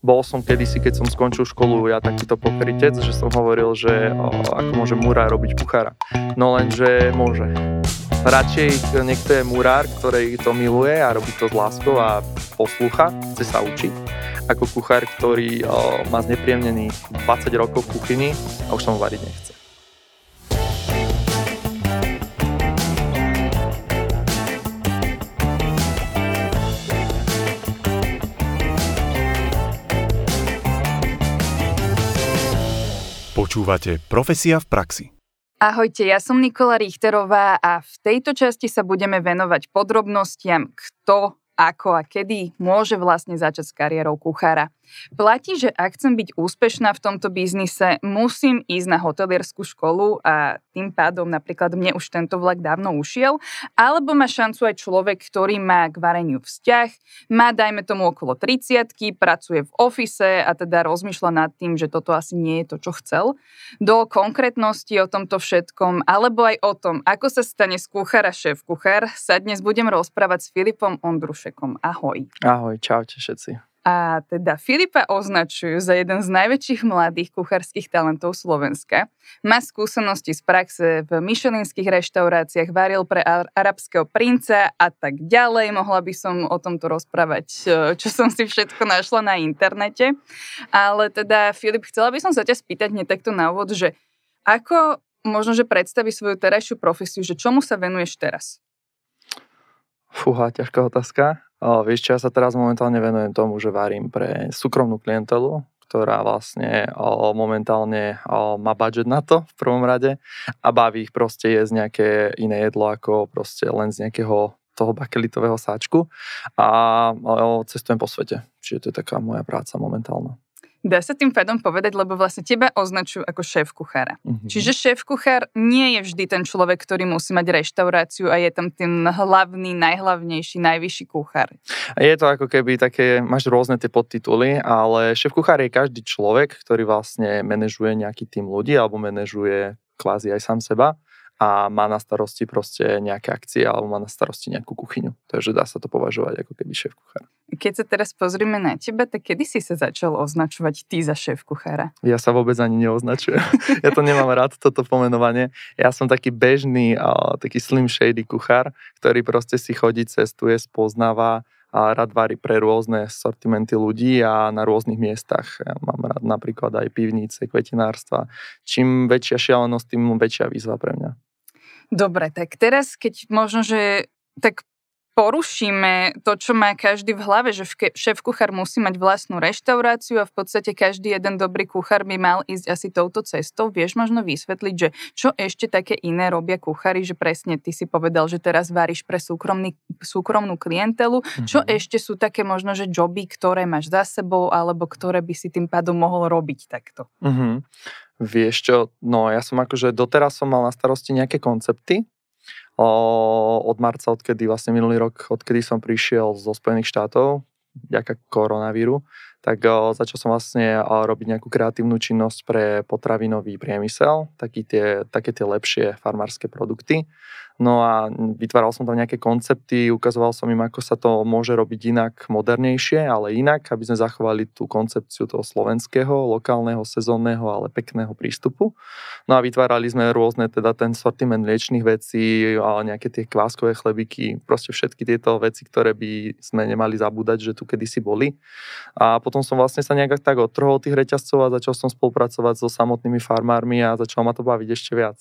Bol som kedysi, keď som skončil školu, ja takýto pokrytec, že som hovoril, že ako môže murár robiť kuchára. No lenže môže. Radšej niekto je murár, ktorý to miluje a robí to s láskou a poslúcha, chce sa učiť, ako kuchár, ktorý o, má znepríjemnený 20 rokov v kuchyni a už sa mu variť nechce. Počúvate Profesia v praxi. Ahojte, ja som Nikola Richterová a v tejto časti sa budeme venovať podrobnostiam, kto ako a kedy môže vlastne začať s kariérou kuchára. Platí, že ak chcem byť úspešná v tomto biznise, musím ísť na hotelierskú školu a tým pádom napríklad mne už tento vlak dávno ušiel, alebo má šancu aj človek, ktorý má k vareniu vzťah, má dajme tomu okolo 30 pracuje v ofise a teda rozmýšľa nad tým, že toto asi nie je to, čo chcel. Do konkrétnosti o tomto všetkom, alebo aj o tom, ako sa stane z kuchára šéf kuchár, sa dnes budem rozprávať s Filipom Ondrušem. Štekom. Ahoj. Ahoj, čaute všetci. A teda Filipa označujú za jeden z najväčších mladých kuchárskych talentov Slovenska. Má skúsenosti z praxe v myšelinských reštauráciách, varil pre arabského princa a tak ďalej. Mohla by som o tomto rozprávať, čo som si všetko našla na internete. Ale teda, Filip, chcela by som sa ťa spýtať hneď takto na úvod, že ako možno, že predstaví svoju terajšiu profesiu, že čomu sa venuješ teraz? Fúha, ťažká otázka. O, vieš čo, ja sa teraz momentálne venujem tomu, že varím pre súkromnú klientelu, ktorá vlastne o, momentálne o, má budget na to v prvom rade a baví ich proste jesť nejaké iné jedlo ako proste len z nejakého toho bakelitového sáčku a o, cestujem po svete. Čiže to je taká moja práca momentálna. Dá sa tým pádom povedať, lebo vlastne teba označujú ako šéf kuchára. Mm-hmm. Čiže šéf kuchár nie je vždy ten človek, ktorý musí mať reštauráciu a je tam ten hlavný, najhlavnejší, najvyšší kuchár. Je to ako keby také, máš rôzne tie podtituly, ale šéf kuchár je každý človek, ktorý vlastne manažuje nejaký tým ľudí alebo manažuje kvázi aj sám seba a má na starosti proste nejaké akcie alebo má na starosti nejakú kuchyňu. Takže dá sa to považovať ako keby šéf kuchára. Keď sa teraz pozrieme na teba, tak kedy si sa začal označovať ty za šéf kuchára? Ja sa vôbec ani neoznačujem. ja to nemám rád, toto pomenovanie. Ja som taký bežný, taký slim shady kuchár, ktorý proste si chodí, cestuje, spoznáva a rád varí pre rôzne sortimenty ľudí a na rôznych miestach. Ja mám rád napríklad aj pivnice, kvetinárstva. Čím väčšia šialenosť, tým väčšia výzva pre mňa. Dobre, tak teraz, keď možno, že tak porušíme to, čo má každý v hlave, že šéf kuchár musí mať vlastnú reštauráciu a v podstate každý jeden dobrý kuchár by mal ísť asi touto cestou. Vieš možno vysvetliť, že čo ešte také iné robia kuchári, že presne ty si povedal, že teraz varíš pre súkromný, súkromnú klientelu. Mm-hmm. Čo ešte sú také možno, že joby, ktoré máš za sebou alebo ktoré by si tým pádom mohol robiť takto? Mm-hmm. Vieš čo, no ja som akože doteraz som mal na starosti nejaké koncepty, o, od marca, odkedy vlastne minulý rok, odkedy som prišiel zo Spojených štátov, ďaká koronavíru, tak o, začal som vlastne o, robiť nejakú kreatívnu činnosť pre potravinový priemysel, taký tie, také tie lepšie farmárske produkty. No a vytváral som tam nejaké koncepty, ukazoval som im, ako sa to môže robiť inak, modernejšie, ale inak, aby sme zachovali tú koncepciu toho slovenského, lokálneho, sezónneho, ale pekného prístupu. No a vytvárali sme rôzne, teda ten sortiment liečných vecí, nejaké tie kváskové chlebiky, proste všetky tieto veci, ktoré by sme nemali zabúdať, že tu kedysi boli. A potom som vlastne sa nejak tak odtrhol tých reťazcov a začal som spolupracovať so samotnými farmármi a začal ma to baviť ešte viac.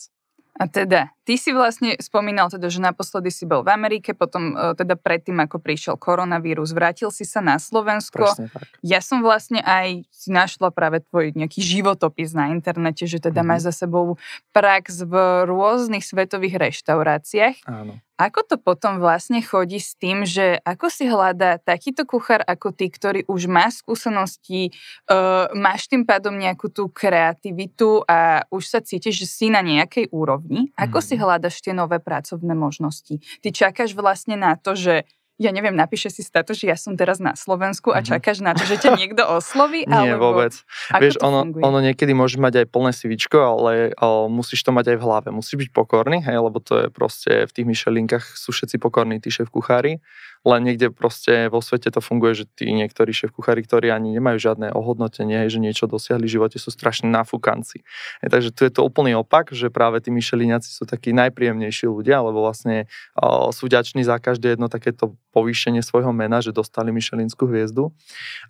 A teda, ty si vlastne spomínal teda, že naposledy si bol v Amerike, potom e, teda predtým, ako prišiel koronavírus, vrátil si sa na Slovensko. tak. Ja som vlastne aj si našla práve tvoj nejaký životopis na internete, že teda mm-hmm. máš za sebou prax v rôznych svetových reštauráciách. Áno. Ako to potom vlastne chodí s tým, že ako si hľadá takýto kuchár ako ty, ktorý už má skúsenosti, uh, máš tým pádom nejakú tú kreativitu a už sa cítiš, že si na nejakej úrovni. Ako mm. si mhm. hľadaš tie nové pracovné možnosti? Ty čakáš vlastne na to, že ja neviem, napíše si status, že ja som teraz na Slovensku a mhm. čakáš na to, že ťa niekto osloví? Nie, alebo... vôbec. Ako Vieš, ono, ono niekedy môže mať aj plné sivičko, ale o, musíš to mať aj v hlave. Musíš byť pokorný, hej, lebo to je proste v tých myšelinkách sú všetci pokorní, tí šéf kuchári. Len niekde proste vo svete to funguje, že tí niektorí šéf kuchári, ktorí ani nemajú žiadne ohodnotenie, že niečo dosiahli v živote, sú strašne nafúkanci. Takže tu je to úplný opak, že práve tí myšeliniaci sú takí najpríjemnejší ľudia, lebo vlastne o, sú vďační za každé jedno takéto povýšenie svojho mena, že dostali Michelinskú hviezdu.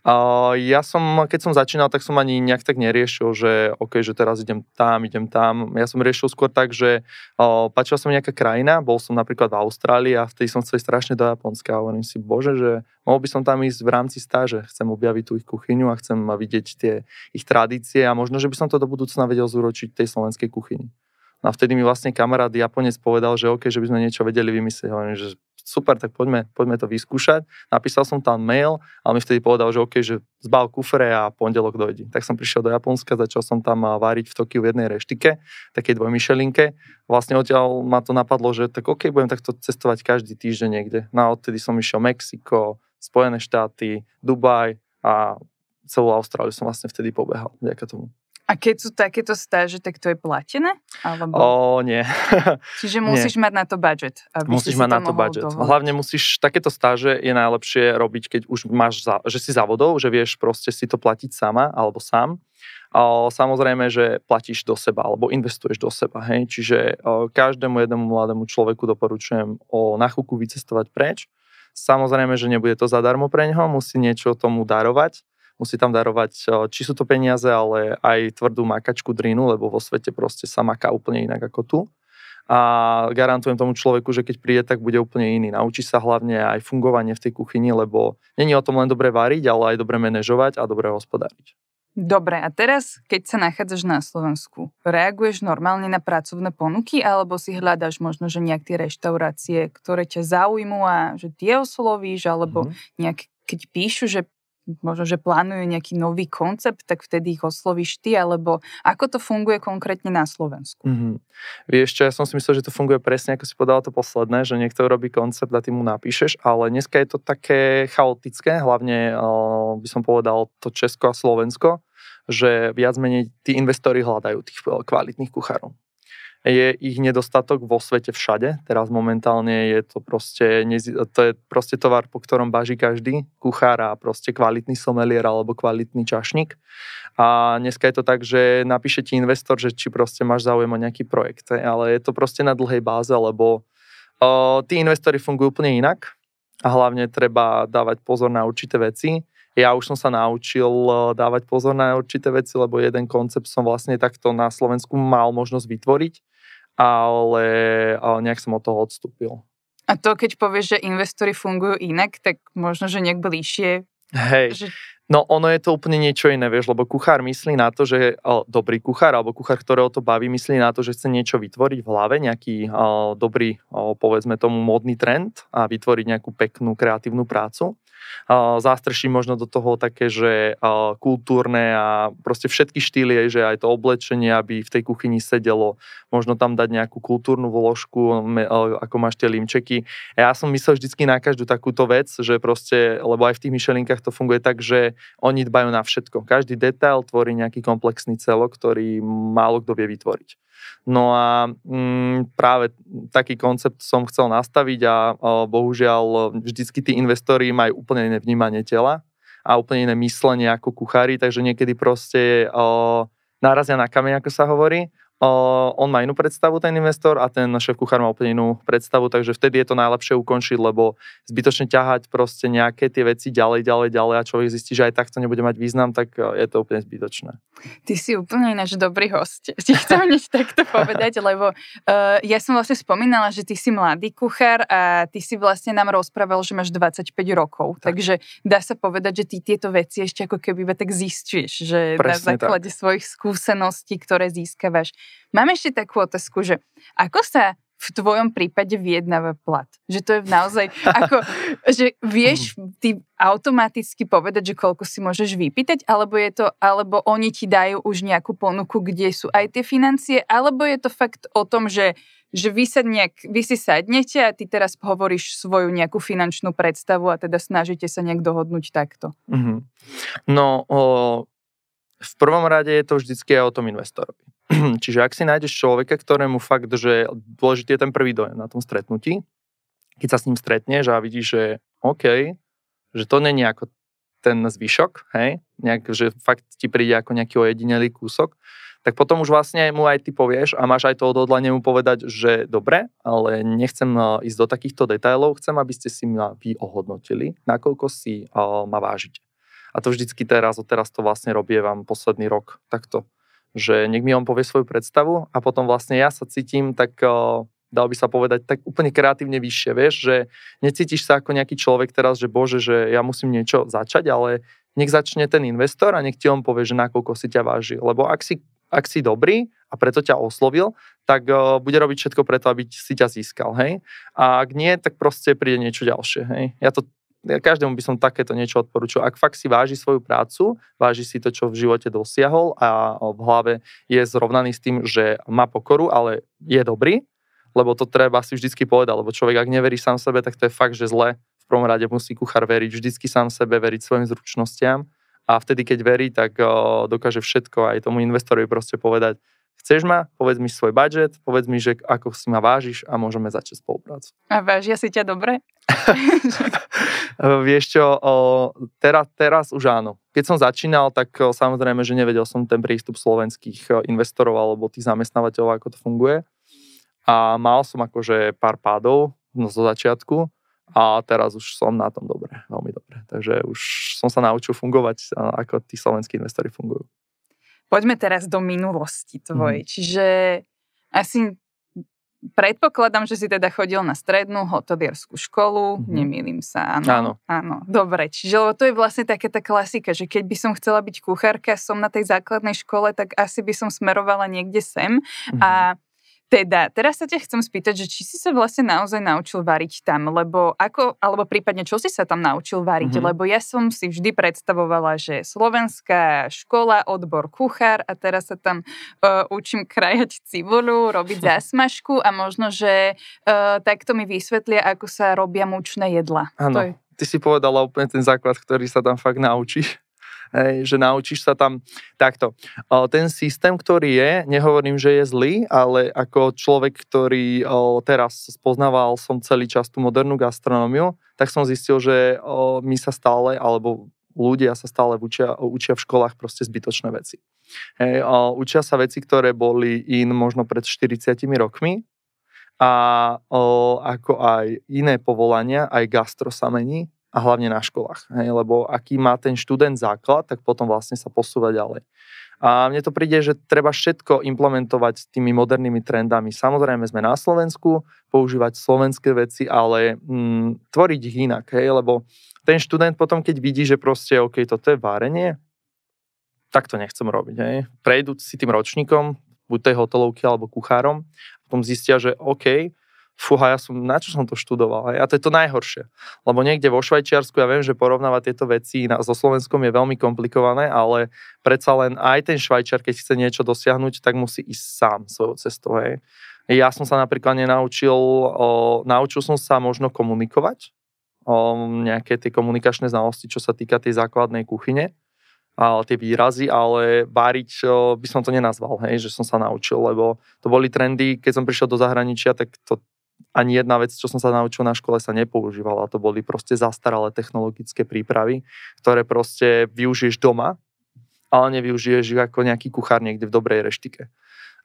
O, ja som, keď som začínal, tak som ani nejak tak neriešil, že OK, že teraz idem tam, idem tam. Ja som riešil skôr tak, že o, páčila sa mi nejaká krajina, bol som napríklad v Austrálii a vtedy som chcel strašne do Japonska hovorím si, bože, že mohol by som tam ísť v rámci stáže, chcem objaviť tú ich kuchyňu a chcem vidieť tie ich tradície a možno, že by som to do budúcna vedel zúročiť tej slovenskej kuchyni. No a vtedy mi vlastne kamarát Japonec povedal, že OK, že by sme niečo vedeli vymyslieť. Hovorím, že super, tak poďme, poďme to vyskúšať. Napísal som tam mail a mi vtedy povedal, že OK, že zbal kufre a pondelok dojde. Tak som prišiel do Japonska, začal som tam váriť v Tokiu v jednej reštike, takej dvojmyšelinke. Vlastne odtiaľ ma to napadlo, že tak OK, budem takto cestovať každý týždeň niekde. No a odtedy som išiel Mexiko, Spojené štáty, Dubaj a celú Austráliu som vlastne vďaka tomu. A keď sú takéto stáže, tak to je platené? Alebo... O, nie. Čiže musíš nie. mať na to budget. Aby musíš mať na to budget. Dohodiť. Hlavne musíš, takéto stáže je najlepšie robiť, keď už máš, za, že si závodov, že vieš proste si to platiť sama alebo sám. A samozrejme, že platíš do seba alebo investuješ do seba. Hej? Čiže každému jednému mladému človeku doporučujem o na vycestovať preč. Samozrejme, že nebude to zadarmo pre neho, musí niečo tomu darovať musí tam darovať, či sú to peniaze, ale aj tvrdú makačku drinu, lebo vo svete proste sa maká úplne inak ako tu. A garantujem tomu človeku, že keď príde, tak bude úplne iný. Naučí sa hlavne aj fungovanie v tej kuchyni, lebo není o tom len dobre variť, ale aj dobre manažovať a dobre hospodáriť. Dobre, a teraz, keď sa nachádzaš na Slovensku, reaguješ normálne na pracovné ponuky, alebo si hľadaš možno, že nejak tie reštaurácie, ktoré ťa zaujímu a že tie oslovíš, alebo mm-hmm. nejak, keď píšu, že možno, že plánujú nejaký nový koncept, tak vtedy ich oslovíš ty, alebo ako to funguje konkrétne na Slovensku? Mm-hmm. Vieš čo, ja som si myslel, že to funguje presne, ako si povedala to posledné, že niekto robí koncept a ty mu napíšeš, ale dneska je to také chaotické, hlavne by som povedal to Česko a Slovensko, že viac menej tí investori hľadajú tých kvalitných kuchárov je ich nedostatok vo svete všade. Teraz momentálne je to proste, to je proste tovar, po ktorom baží každý kuchár a proste kvalitný somelier alebo kvalitný čašník. A dneska je to tak, že napíše ti investor, že či proste máš záujem o nejaký projekt. Ale je to proste na dlhej báze, lebo o, tí investori fungujú úplne inak a hlavne treba dávať pozor na určité veci. Ja už som sa naučil dávať pozor na určité veci, lebo jeden koncept som vlastne takto na Slovensku mal možnosť vytvoriť ale, nejak som od toho odstúpil. A to, keď povieš, že investori fungujú inak, tak možno, že nejak bližšie. Hej, že... no ono je to úplne niečo iné, vieš, lebo kuchár myslí na to, že o, dobrý kuchár, alebo kuchár, ktorého to baví, myslí na to, že chce niečo vytvoriť v hlave, nejaký o, dobrý, o, povedzme tomu, modný trend a vytvoriť nejakú peknú, kreatívnu prácu zástrší možno do toho také, že kultúrne a proste všetky štýly, že aj to oblečenie, aby v tej kuchyni sedelo, možno tam dať nejakú kultúrnu vložku, ako máš tie limčeky. Ja som myslel vždycky na každú takúto vec, že proste, lebo aj v tých myšelinkách to funguje tak, že oni dbajú na všetko. Každý detail tvorí nejaký komplexný celok, ktorý málo kto vie vytvoriť. No a mm, práve taký koncept som chcel nastaviť a bohužiaľ vždycky tí investori majú úplne iné vnímanie tela a úplne iné myslenie ako kuchári, takže niekedy proste o, narazia na kameň, ako sa hovorí on má inú predstavu, ten investor, a ten šéf kuchár má úplne inú predstavu, takže vtedy je to najlepšie ukončiť, lebo zbytočne ťahať proste nejaké tie veci ďalej, ďalej, ďalej a človek zistí, že aj tak to nebude mať význam, tak e, je to úplne zbytočné. Ty si úplne ináč dobrý host. Ti chcem hneď takto povedať, lebo uh, ja som vlastne spomínala, že ty si mladý kuchár a ty si vlastne nám rozprával, že máš 25 rokov, tak. takže dá sa povedať, že ty tieto veci ešte ako keby tak zistuješ, že Presne na základe tak. svojich skúseností, ktoré získavaš. Mám ešte takú otázku, že ako sa v tvojom prípade vyjednáva plat. Že to je naozaj ako, že vieš ty automaticky povedať, že koľko si môžeš vypýtať, alebo je to, alebo oni ti dajú už nejakú ponuku, kde sú aj tie financie, alebo je to fakt o tom, že že vy, sa nejak, vy si sadnete a ty teraz hovoríš svoju nejakú finančnú predstavu a teda snažíte sa nejak dohodnúť takto. Mm-hmm. No, o, v prvom rade je to vždycky aj o tom investorovi. Čiže ak si nájdeš človeka, ktorému fakt, že dôležitý je ten prvý dojem na tom stretnutí, keď sa s ním stretneš a vidíš, že OK, že to není ako ten zvyšok, hej, nejak, že fakt ti príde ako nejaký ojedinelý kúsok, tak potom už vlastne mu aj ty povieš a máš aj to odhodlanie mu povedať, že dobre, ale nechcem e, ísť do takýchto detailov, chcem, aby ste si ma vy ohodnotili, nakoľko si uh, ma vážite. A to vždycky teraz, teraz to vlastne robievam posledný rok takto, že nech mi on povie svoju predstavu a potom vlastne ja sa cítim tak uh, dal by sa povedať, tak úplne kreatívne vyššie, vieš, že necítiš sa ako nejaký človek teraz, že bože, že ja musím niečo začať, ale nech začne ten investor a nech ti on povie, že nakoľko si ťa váži. Lebo ak si, ak si dobrý a preto ťa oslovil, tak uh, bude robiť všetko preto, aby si ťa získal, hej. A ak nie, tak proste príde niečo ďalšie, hej. Ja to ja každému by som takéto niečo odporúčal. Ak fakt si váži svoju prácu, váži si to, čo v živote dosiahol a v hlave je zrovnaný s tým, že má pokoru, ale je dobrý, lebo to treba si vždycky povedať, lebo človek, ak neverí sám sebe, tak to je fakt, že zle. V prvom rade musí kuchár veriť vždycky sám sebe, veriť svojim zručnostiam a vtedy, keď verí, tak o, dokáže všetko aj tomu investorovi proste povedať, chceš ma, povedz mi svoj budget, povedz mi, že ako si ma vážiš a môžeme začať spoluprácu. A vážia si ťa dobre? Vieš čo, o, teraz, teraz už áno. Keď som začínal, tak o, samozrejme, že nevedel som ten prístup slovenských investorov alebo tých zamestnávateľov, ako to funguje a mal som akože pár pádov no, zo začiatku a teraz už som na tom dobre, veľmi dobre. Takže už som sa naučil fungovať, ako tí slovenskí investori fungujú. Poďme teraz do minulosti tvojej. Mm. Čiže asi predpokladám, že si teda chodil na strednú hotelierskú školu, mm-hmm. nemýlim sa, áno. Áno. Áno, dobre. Čiže to je vlastne taká tá klasika, že keď by som chcela byť kuchárka, som na tej základnej škole, tak asi by som smerovala niekde sem. Mm-hmm. A teda, teraz sa ťa chcem spýtať, že či si sa vlastne naozaj naučil variť tam, lebo ako, alebo prípadne čo si sa tam naučil variť, mm-hmm. lebo ja som si vždy predstavovala, že slovenská škola, odbor kuchár a teraz sa tam uh, učím krajať cibulu, robiť zásmažku a možno, že uh, takto mi vysvetlia, ako sa robia mučné jedla. Áno, je... ty si povedala úplne ten základ, ktorý sa tam fakt naučíš hej, že naučíš sa tam takto. Ten systém, ktorý je, nehovorím, že je zlý, ale ako človek, ktorý teraz spoznával som celý čas tú modernú gastronómiu, tak som zistil, že my sa stále, alebo ľudia sa stále učia, učia v školách proste zbytočné veci. Hej, učia sa veci, ktoré boli in možno pred 40 rokmi, a o, ako aj iné povolania, aj gastro sa mení, a hlavne na školách. Hej, lebo aký má ten študent základ, tak potom vlastne sa posúva ďalej. A mne to príde, že treba všetko implementovať s tými modernými trendami. Samozrejme sme na Slovensku, používať slovenské veci, ale mm, tvoriť ich inak, hej, lebo ten študent potom, keď vidí, že proste, OK, toto je várenie, tak to nechcem robiť. Hej. Prejdú si tým ročníkom, buď tej hotelovky alebo kuchárom, potom zistia, že OK, fúha, ja som, na čo som to študoval? A to je to najhoršie. Lebo niekde vo Švajčiarsku, ja viem, že porovnávať tieto veci na, so Slovenskom je veľmi komplikované, ale predsa len aj ten Švajčiar, keď chce niečo dosiahnuť, tak musí ísť sám svojou cestou. Hej. Ja som sa napríklad nenaučil, o, naučil som sa možno komunikovať, o, nejaké tie komunikačné znalosti, čo sa týka tej základnej kuchyne, a tie výrazy, ale váriť by som to nenazval, hej, že som sa naučil, lebo to boli trendy, keď som prišiel do zahraničia, tak to ani jedna vec, čo som sa naučil na škole, sa nepoužívala. To boli proste zastaralé technologické prípravy, ktoré proste využiješ doma, ale nevyužiješ ich ako nejaký kuchár niekde v dobrej reštike.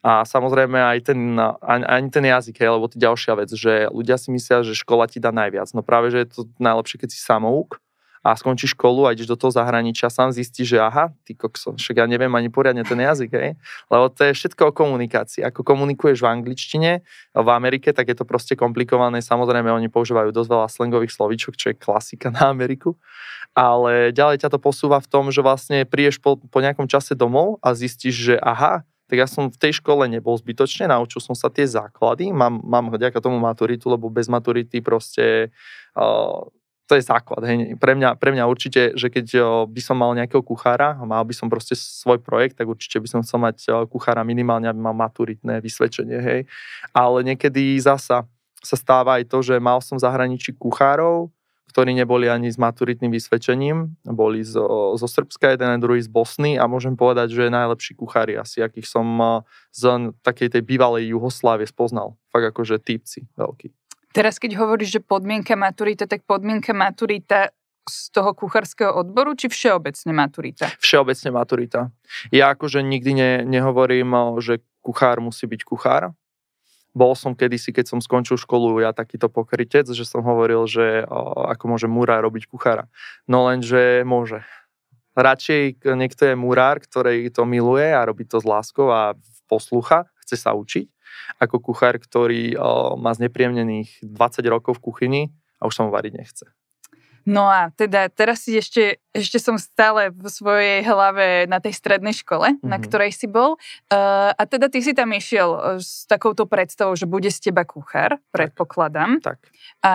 A samozrejme aj ten, ani ten jazyk, hej, lebo to ďalšia vec, že ľudia si myslia, že škola ti dá najviac. No práve, že je to najlepšie, keď si samouk, a skončíš školu a ideš do toho zahraničia, sám zistíš, že aha, ty kokso, však ja neviem ani poriadne ten jazyk, hej. Lebo to je všetko o komunikácii. Ako komunikuješ v angličtine, v Amerike, tak je to proste komplikované. Samozrejme, oni používajú dosť veľa slangových slovíčok, čo je klasika na Ameriku. Ale ďalej ťa to posúva v tom, že vlastne prídeš po, po nejakom čase domov a zistíš, že aha, tak ja som v tej škole nebol zbytočne, naučil som sa tie základy, mám, mám vďaka tomu maturitu, lebo bez maturity proste uh, to je základ. Hej. Pre, mňa, pre mňa určite, že keď by som mal nejakého kuchára mal by som proste svoj projekt, tak určite by som chcel mať kuchára minimálne, aby mal maturitné vysvedčenie. Hej. Ale niekedy zasa sa stáva aj to, že mal som v zahraničí kuchárov, ktorí neboli ani s maturitným vysvedčením, boli zo, zo Srbska, jeden a druhý z Bosny a môžem povedať, že najlepší kuchári asi, akých som z takej tej bývalej Juhoslávie spoznal. Fakt akože typci veľkí. Teraz keď hovoríš, že podmienka maturita, tak podmienka maturita z toho kuchárskeho odboru, či všeobecne maturita? Všeobecne maturita. Ja akože nikdy ne, nehovorím, že kuchár musí byť kuchár. Bol som kedysi, keď som skončil školu, ja takýto pokrytec, že som hovoril, že o, ako môže murár robiť kuchára. No lenže môže. Radšej niekto je murár, ktorý to miluje a robí to s láskou a poslucha, chce sa učiť, ako kuchár, ktorý o, má znepríjemnených 20 rokov v kuchyni a už sa mu variť nechce. No a teda teraz si ešte, ešte som stále v svojej hlave na tej strednej škole, mm-hmm. na mhm. ktorej si bol. Uh, a teda ty si tam išiel e, s takouto predstavou, že bude z teba kuchár, predpokladám. Tak. A,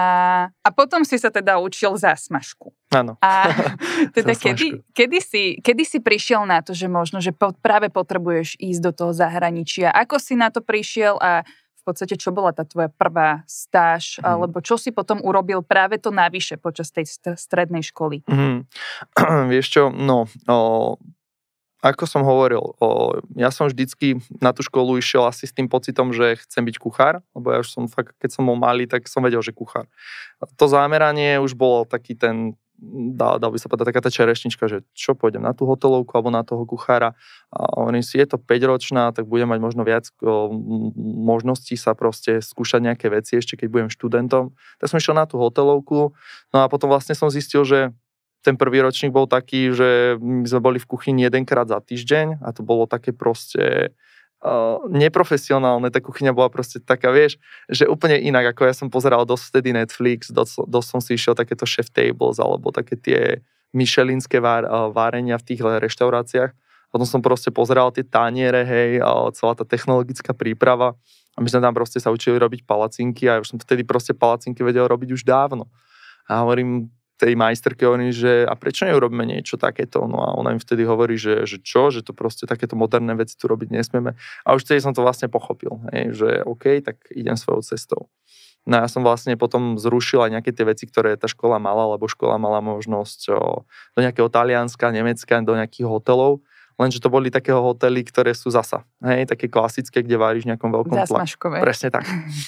a potom si sa teda učil zásmažku. Áno. A teda kedy, kedy, si, kedy si prišiel na to, že možno, že po, práve potrebuješ ísť do toho zahraničia? Ako si na to prišiel a podstate, čo bola tá tvoja prvá stáž, mm. alebo čo si potom urobil práve to navyše počas tej strednej školy? Mm. Vieš čo, no, o, ako som hovoril, o, ja som vždycky na tú školu išiel asi s tým pocitom, že chcem byť kuchár, lebo ja už som fakt, keď som bol malý, tak som vedel, že kuchár. To zameranie už bolo taký ten dá, dá by sa povedať taká tá čerešnička, že čo pôjdem na tú hotelovku alebo na toho kuchára a hovorím si, je to 5-ročná, tak budem mať možno viac o, možností sa proste skúšať nejaké veci ešte keď budem študentom. Tak som išiel na tú hotelovku, no a potom vlastne som zistil, že ten prvý ročník bol taký, že my sme boli v kuchyni jedenkrát za týždeň a to bolo také proste uh, neprofesionálne, tá kuchyňa bola proste taká, vieš, že úplne inak, ako ja som pozeral dosť vtedy Netflix, dosť, dosť som si išiel takéto chef tables, alebo také tie myšelinské vár, uh, várenia v tých reštauráciách. Potom som proste pozeral tie taniere, hej, celá tá technologická príprava. A my sme tam proste sa učili robiť palacinky a už som vtedy proste palacinky vedel robiť už dávno. A hovorím, tej majsterke hovorím, že a prečo neurobíme niečo takéto? No a ona im vtedy hovorí, že, že čo, že to proste takéto moderné veci tu robiť nesmieme. A už vtedy som to vlastne pochopil, hej, že OK, tak idem svojou cestou. No ja som vlastne potom zrušil aj nejaké tie veci, ktoré tá škola mala, lebo škola mala možnosť o, do nejakého Talianska, Nemecka, do nejakých hotelov lenže to boli také hotely, ktoré sú zasa, hej, také klasické, kde váriš v nejakom veľkom Zasmažkové. Presne tak.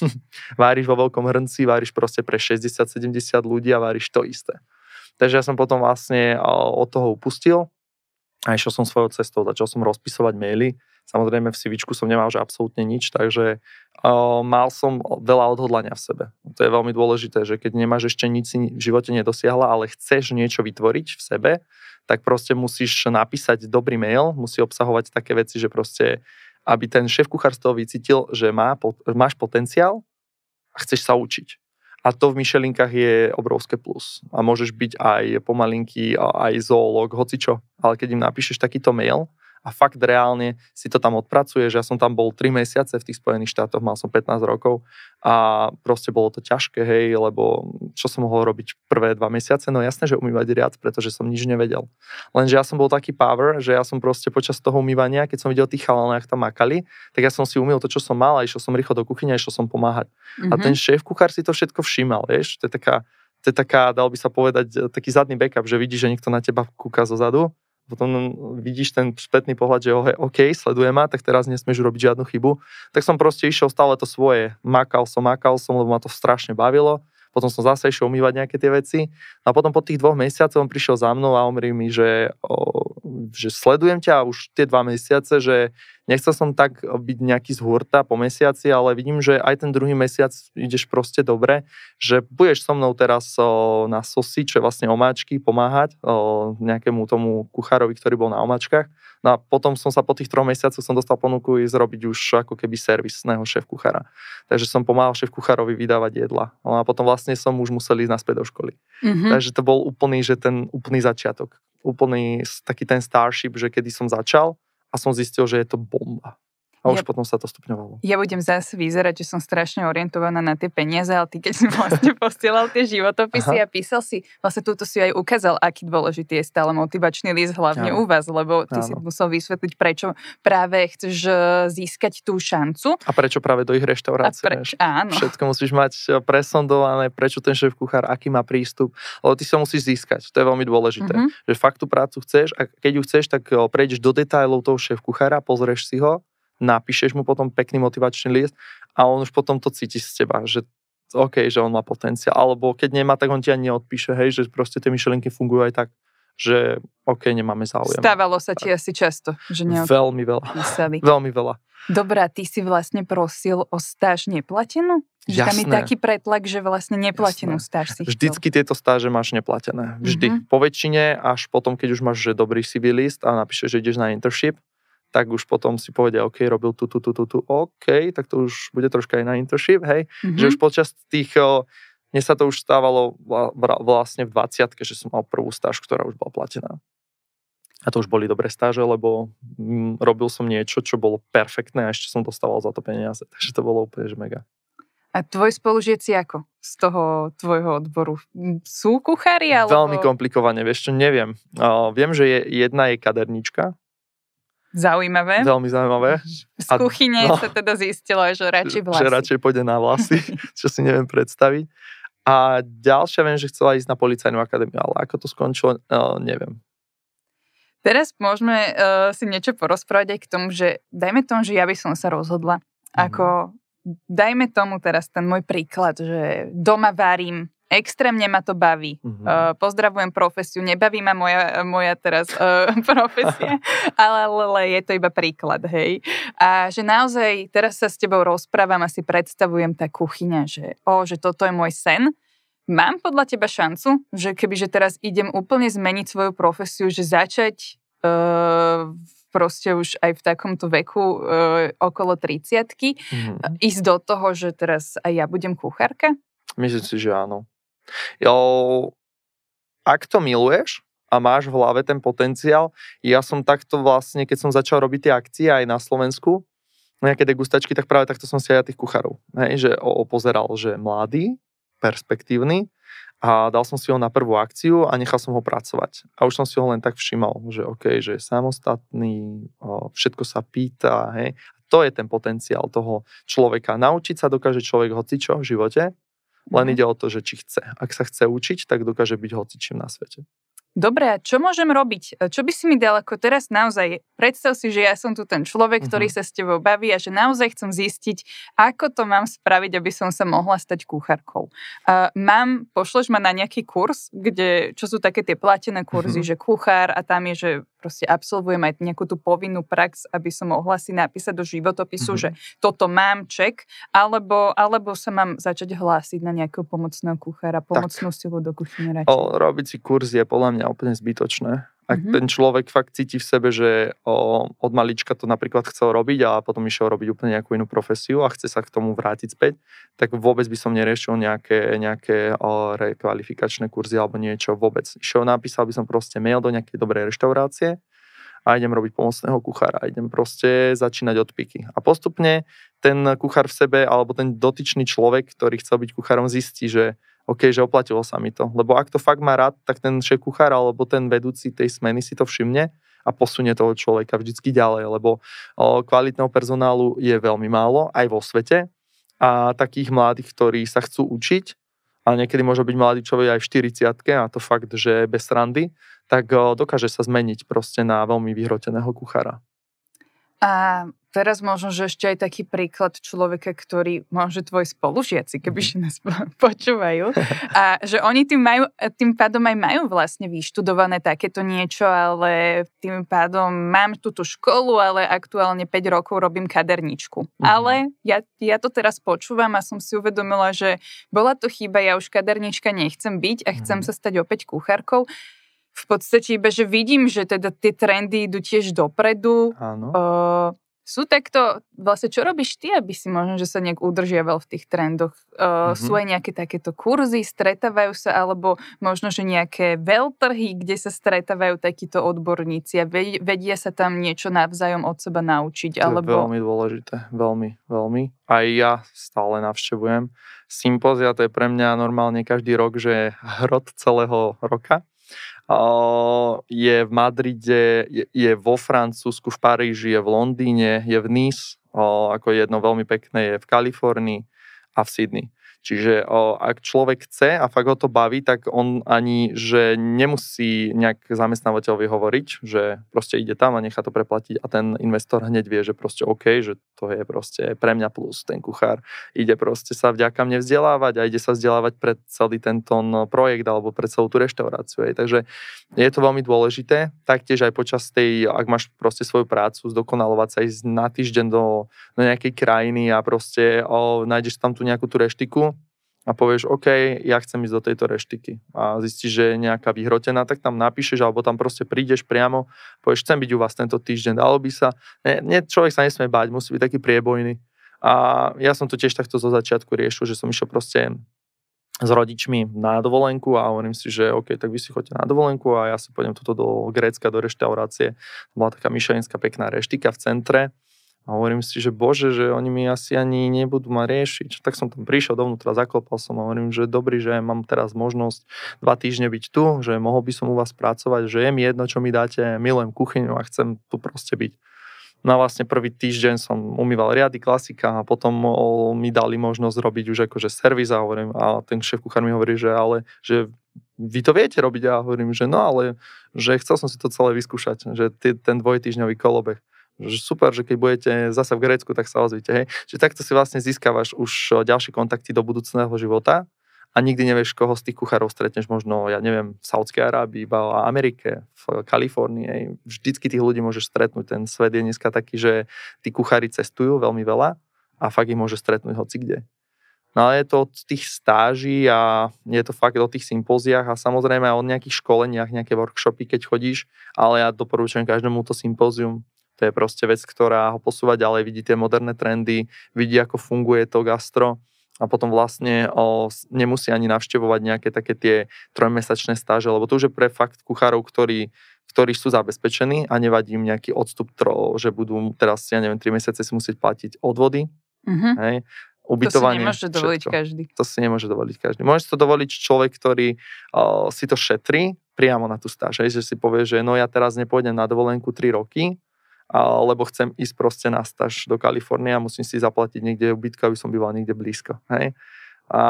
váriš vo veľkom hrnci, váriš proste pre 60-70 ľudí a váriš to isté. Takže ja som potom vlastne od toho upustil a išiel som svojou cestou, začal som rozpisovať maily. Samozrejme v CV som nemal že absolútne nič, takže uh, mal som veľa odhodlania v sebe. To je veľmi dôležité, že keď nemáš ešte nič v živote nedosiahla, ale chceš niečo vytvoriť v sebe, tak proste musíš napísať dobrý mail, musí obsahovať také veci, že proste, aby ten šéf kuchár z toho vycítil, že má, máš potenciál a chceš sa učiť. A to v myšelinkách je obrovské plus. A môžeš byť aj pomalinky, aj zoológ, hocičo. Ale keď im napíšeš takýto mail, a fakt reálne si to tam odpracuješ. Ja som tam bol 3 mesiace v tých Spojených štátoch, mal som 15 rokov a proste bolo to ťažké, hej, lebo čo som mohol robiť prvé dva mesiace? No jasné, že umývať riad, pretože som nič nevedel. Lenže ja som bol taký power, že ja som proste počas toho umývania, keď som videl tých chalanov, tam makali, tak ja som si umýl to, čo som mal a išiel som rýchlo do kuchyne a išiel som pomáhať. Mm-hmm. A ten mhm. šéf kuchár si to všetko všímal, vieš, to je taká to je taká, dal by sa povedať, taký zadný backup, že vidíš, že niekto na teba kúka zo zadu potom vidíš ten spätný pohľad, že OK, sleduje ma, tak teraz nesmieš robiť žiadnu chybu. Tak som proste išiel stále to svoje. Makal som, makal som, lebo ma to strašne bavilo potom som zase išiel umývať nejaké tie veci. No a potom po tých dvoch mesiacoch on prišiel za mnou a hovorí mi, že, že sledujem ťa už tie dva mesiace, že nechcel som tak byť nejaký z hurta po mesiaci, ale vidím, že aj ten druhý mesiac ideš proste dobre, že budeš so mnou teraz o, na sosi, čo je vlastne omáčky, pomáhať o, nejakému tomu kuchárovi, ktorý bol na omáčkach. No a potom som sa po tých troch mesiacoch som dostal ponuku ísť robiť už ako keby servisného šéf kuchára. Takže som pomáhal šéf kuchárovi vydávať jedla. No a potom vlastne som už musel ísť naspäť do školy. Mm-hmm. Takže to bol úplný, že ten úplný začiatok. Úplný taký ten starship, že kedy som začal a som zistil, že je to bomba. A už ja, potom sa to stupňovalo. Ja budem zase vyzerať, že som strašne orientovaná na tie peniaze, ale ty keď si vlastne posielal tie životopisy Aha. a písal si, vlastne túto si aj ukázal, aký dôležitý je stále motivačný list, hlavne Áno. u vás, lebo ty Áno. si musel vysvetliť, prečo práve chceš e, získať tú šancu. A prečo práve do ich reštaurácie. preč, áno. Všetko musíš mať e, presondované, prečo ten šéf kuchár, aký má prístup, lebo ty sa musíš získať. To je veľmi dôležité. Mm-hmm. Že fakt tú prácu chceš a keď ju chceš, tak e, prejdeš do detailov toho šéf kuchára, pozrieš si ho napíšeš mu potom pekný motivačný list a on už potom to cíti z teba, že OK, že on má potenciál. Alebo keď nemá, tak on ti ani neodpíše, hej, že proste tie myšlienky fungujú aj tak, že OK, nemáme záujem. Stávalo sa ti asi často, že neodpísali. Veľmi veľa. Veľmi veľa. Dobrá, ty si vlastne prosil o stáž neplatenú? Že Jasné. tam je taký pretlak, že vlastne neplatenú Jasné. stáž si Vždycky tieto stáže máš neplatené. Vždy. Mhm. Po väčšine, až potom, keď už máš že dobrý CV list a napíšeš, že ideš na internship, tak už potom si povedia, OK, robil tu, tu, tu, tu, tu, OK, tak to už bude troška aj na internship, hej. chcel. Že už počas tých, mne sa to už stávalo vlastne v 20 že som mal prvú stáž, ktorá už bola platená. A to už boli dobré stáže, lebo mm, robil som niečo, čo bolo perfektné a ešte som dostával za to peniaze. Takže to bolo úplne že mega. A tvoji spolužiaci ako z toho tvojho odboru? Sú kuchári? Alebo... Veľmi komplikovane, vieš čo, neviem. O, viem, že je, jedna je kadernička, Zaujímavé. veľmi zaujímavé. Z A- kuchyne no. sa teda zistilo, že radšej vlasy. Že radšej pôjde na vlasy, čo si neviem predstaviť. A ďalšia viem, že chcela ísť na policajnú akadémiu, ale ako to skončilo, o, neviem. Teraz môžeme uh, si niečo porozprávať aj k tomu, že dajme tomu, že ja by som sa rozhodla. Ako, dajme tomu teraz ten môj príklad, že doma varím, extrémne ma to baví. Mhm. Uh, pozdravujem profesiu, nebaví ma moja, moja teraz uh, profesia, ale, ale je to iba príklad, hej. A že naozaj teraz sa s tebou rozprávam a si predstavujem tá kuchyňa, že o, že toto je môj sen. Mám podľa teba šancu, že keby že teraz idem úplne zmeniť svoju profesiu, že začať uh, proste už aj v takomto veku uh, okolo 30 Mhm. ísť do toho, že teraz aj ja budem kuchárka? Myslím si, že áno. Jo, ak to miluješ a máš v hlave ten potenciál, ja som takto vlastne, keď som začal robiť tie akcie aj na Slovensku, nejaké degustačky, tak práve takto som si aj tých kuchárov. Hej, že o, že mladý, perspektívny a dal som si ho na prvú akciu a nechal som ho pracovať. A už som si ho len tak všímal, že OK, že je samostatný, všetko sa pýta, hej. To je ten potenciál toho človeka. Naučiť sa dokáže človek hocičo v živote, len Mhm. ide o to, že či chce. Ak sa chce učiť, tak dokáže byť hocičím na svete. Dobre, čo môžem robiť? E, Čo by si mi dal ako teraz naozaj? Predstav si, že ja som tu ten človek, ktorý Mhm. sa s tebou baví a že naozaj chcem zistiť, ako to mám spraviť, aby som sa mohla stať kuchárkou. Uh, mám, pošleš ma na nejaký kurz, kde, čo sú také tie platené kurzy, Mhm. že kuchár a tam je, že proste absolvujem aj nejakú tú povinnú prax, aby som mohla si napísať do životopisu, Mhm. že toto mám, ček, alebo, alebo sa mám začať hlásiť na nejakého pomocného kuchára, pomocnú silu do kuchyne robiť si kurz je podľa mňa úplne zbytočné. Ak Mhm. ten človek fakt cíti v sebe, že o, od malička to napríklad chcel robiť a potom išiel robiť úplne nejakú inú profesiu a chce sa k tomu vrátiť späť, tak vôbec by som neriešil nejaké, nejaké o, rekvalifikačné kurzy alebo niečo vôbec. Išiel, napísal by som proste mail do nejakej dobrej reštaurácie a idem robiť pomocného kuchára. Idem proste začínať od piky. A postupne ten kuchár v sebe alebo ten dotyčný človek, ktorý chcel byť kuchárom, zistí, že OK, že oplatilo sa mi to. Lebo ak to fakt má rád, tak ten šéf kuchár alebo ten vedúci tej smeny si to všimne a posunie toho človeka vždycky ďalej, lebo kvalitného personálu je veľmi málo aj vo svete a takých mladých, ktorí sa chcú učiť, a niekedy môže byť mladý človek aj v 40 a to fakt, že bez randy, tak dokáže sa zmeniť proste na veľmi vyhroteného kuchára. A teraz možno, že ešte aj taký príklad človeka, ktorý možno tvoji spolužiaci, keby Mhm. nás po- počúvajú, a že oni tým, majú, tým pádom aj majú vlastne vyštudované takéto niečo, ale tým pádom mám túto školu, ale aktuálne 5 rokov robím kaderničku. Mhm. Ale ja, ja to teraz počúvam a som si uvedomila, že bola to chyba, ja už kadernička nechcem byť a chcem Mhm. sa stať opäť kuchárkou. V podstate iba, že vidím, že teda tie trendy idú tiež dopredu, Áno. Uh, sú takto, vlastne čo robíš ty, aby si možno, že sa nejak udržiaval v tých trendoch? Uh, Mhm. Sú aj nejaké takéto kurzy, stretávajú sa, alebo možno, že nejaké veľtrhy, kde sa stretávajú takíto odborníci a ve- vedia sa tam niečo navzájom od seba naučiť, To alebo... je veľmi dôležité, veľmi, veľmi. Aj ja stále navštevujem sympózia, to je pre mňa normálne každý rok, že je hrot celého roka. Je v Madride, je, je vo Francúzsku, v Paríži, je v Londýne, je v Nice, ako jedno veľmi pekné, je v Kalifornii a v Sydney. Čiže o, ak človek chce a fakt ho to baví, tak on ani, že nemusí nejak zamestnávateľovi hovoriť, že proste ide tam a nechá to preplatiť a ten investor hneď vie, že proste OK, že to je proste pre mňa plus, ten kuchár ide proste sa vďaka mne vzdelávať a ide sa vzdelávať pre celý tento projekt alebo pre celú tú reštauráciu. Aj. Takže je to veľmi dôležité. Taktiež aj počas tej, ak máš proste svoju prácu, zdokonalovať sa ísť na týždeň do, do nejakej krajiny a proste o, nájdeš tam tú nejakú tú reštiku a povieš, OK, ja chcem ísť do tejto reštiky a zistíš, že je nejaká vyhrotená, tak tam napíšeš alebo tam proste prídeš priamo, povieš, chcem byť u vás tento týždeň, dalo by sa. Nie, nie, človek sa nesmie báť, musí byť taký priebojný. A ja som to tiež takto zo začiatku riešil, že som išiel proste s rodičmi na dovolenku a hovorím si, že OK, tak vy si chodíte na dovolenku a ja si pôjdem toto do Grécka, do reštaurácie. Bola taká myšelinská pekná reštika v centre a hovorím si, že bože, že oni mi asi ani nebudú ma riešiť. Tak som tam prišiel dovnútra, zaklopal som a hovorím, že dobrý, že mám teraz možnosť dva týždne byť tu, že mohol by som u vás pracovať, že je mi jedno, čo mi dáte, milujem kuchyňu a chcem tu proste byť. No a vlastne prvý týždeň som umýval riady, klasika a potom mi dali možnosť robiť už akože servis a hovorím, a ten šéf kuchár mi hovorí, že ale, že vy to viete robiť a hovorím, že no ale, že chcel som si to celé vyskúšať, že ten dvojtýždňový kolobeh že super, že keď budete zase v Grécku, tak sa ozvite. Hej. Čiže takto si vlastne získavaš už ďalšie kontakty do budúcného života a nikdy nevieš, koho z tých kuchárov stretneš možno, ja neviem, v Saudskej Arábii, v Amerike, v Kalifornii. Vždycky tých ľudí môžeš stretnúť. Ten svet je dneska taký, že tí kuchári cestujú veľmi veľa a fakt ich môže stretnúť hoci kde. No ale je to od tých stáží a je to fakt o tých sympóziách a samozrejme aj o nejakých školeniach, nejaké workshopy, keď chodíš, ale ja doporučujem každému to sympózium to je proste vec, ktorá ho posúva ďalej, vidí tie moderné trendy, vidí, ako funguje to gastro a potom vlastne o, nemusí ani navštevovať nejaké také tie trojmesačné stáže, lebo to už je pre fakt kuchárov, ktorí, ktorí sú zabezpečení a nevadí im nejaký odstup, tro, že budú teraz, ja neviem, 3 mesiace si musieť platiť odvody. Mm-hmm. Hej, ubytovanie. To si nemôže dovoliť všetko. každý. To si nemôže dovoliť každý. Môže to dovoliť človek, ktorý o, si to šetrí priamo na tú stáž. Hej, že si povie, že no ja teraz nepôjdem na dovolenku 3 roky, lebo chcem ísť proste na staž do Kalifornie a musím si zaplatiť niekde ubytko, aby som býval niekde blízko. Hej? A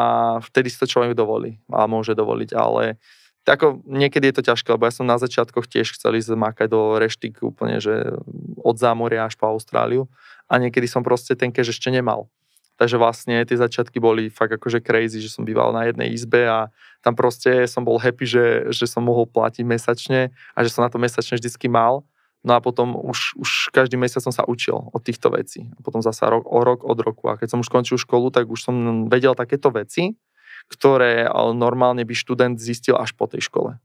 vtedy si to človek dovolí a môže dovoliť, ale ako niekedy je to ťažké, lebo ja som na začiatkoch tiež chcel ísť makať do reštik úplne, že od zámoria až po Austráliu a niekedy som proste ten cash ešte nemal. Takže vlastne tie začiatky boli fakt akože crazy, že som býval na jednej izbe a tam proste som bol happy, že, že som mohol platiť mesačne a že som na to mesačne vždycky mal No a potom už, už každý mesiac som sa učil od týchto vecí. A potom zasa rok, o rok od roku. A keď som už skončil školu, tak už som vedel takéto veci, ktoré normálne by študent zistil až po tej škole.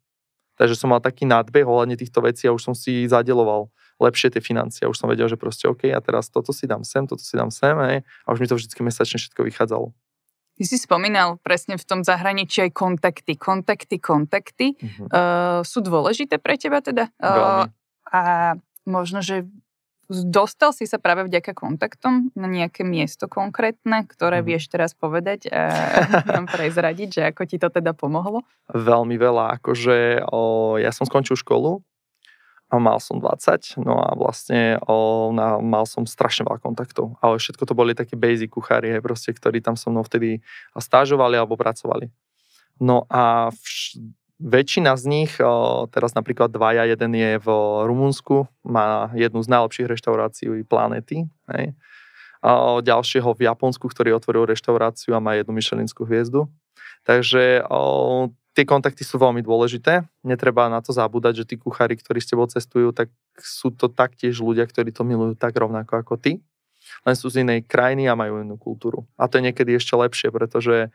Takže som mal taký nadbeh ohľadne týchto vecí a už som si zadeloval lepšie tie financie. Už som vedel, že proste OK, a teraz toto si dám sem, toto si dám sem, hej, a už mi to vždy mesačne všetko vychádzalo. Ty si spomínal presne v tom zahraničí aj kontakty. Kontakty, kontakty. Uh-huh. Uh, sú dôležité pre teba teda? Uh, a možno, že dostal si sa práve vďaka kontaktom na nejaké miesto konkrétne, ktoré mm. vieš teraz povedať a nám prezradiť, že ako ti to teda pomohlo? Veľmi veľa, akože o, ja som skončil školu a mal som 20, no a vlastne o, na, mal som strašne veľa kontaktov, ale všetko to boli také basic kuchári, hej, proste, ktorí tam so mnou vtedy stážovali alebo pracovali. No a vš- Väčšina z nich, teraz napríklad dvaja, jeden je v Rumunsku, má jednu z najlepších reštaurácií planety. Hej. A ďalšieho v Japonsku, ktorý otvoril reštauráciu a má jednu myšelinskú hviezdu. Takže o, tie kontakty sú veľmi dôležité. Netreba na to zabúdať, že tí kuchári, ktorí s tebou cestujú, tak sú to taktiež ľudia, ktorí to milujú tak rovnako ako ty len sú z inej krajiny a majú inú kultúru. A to je niekedy ešte lepšie, pretože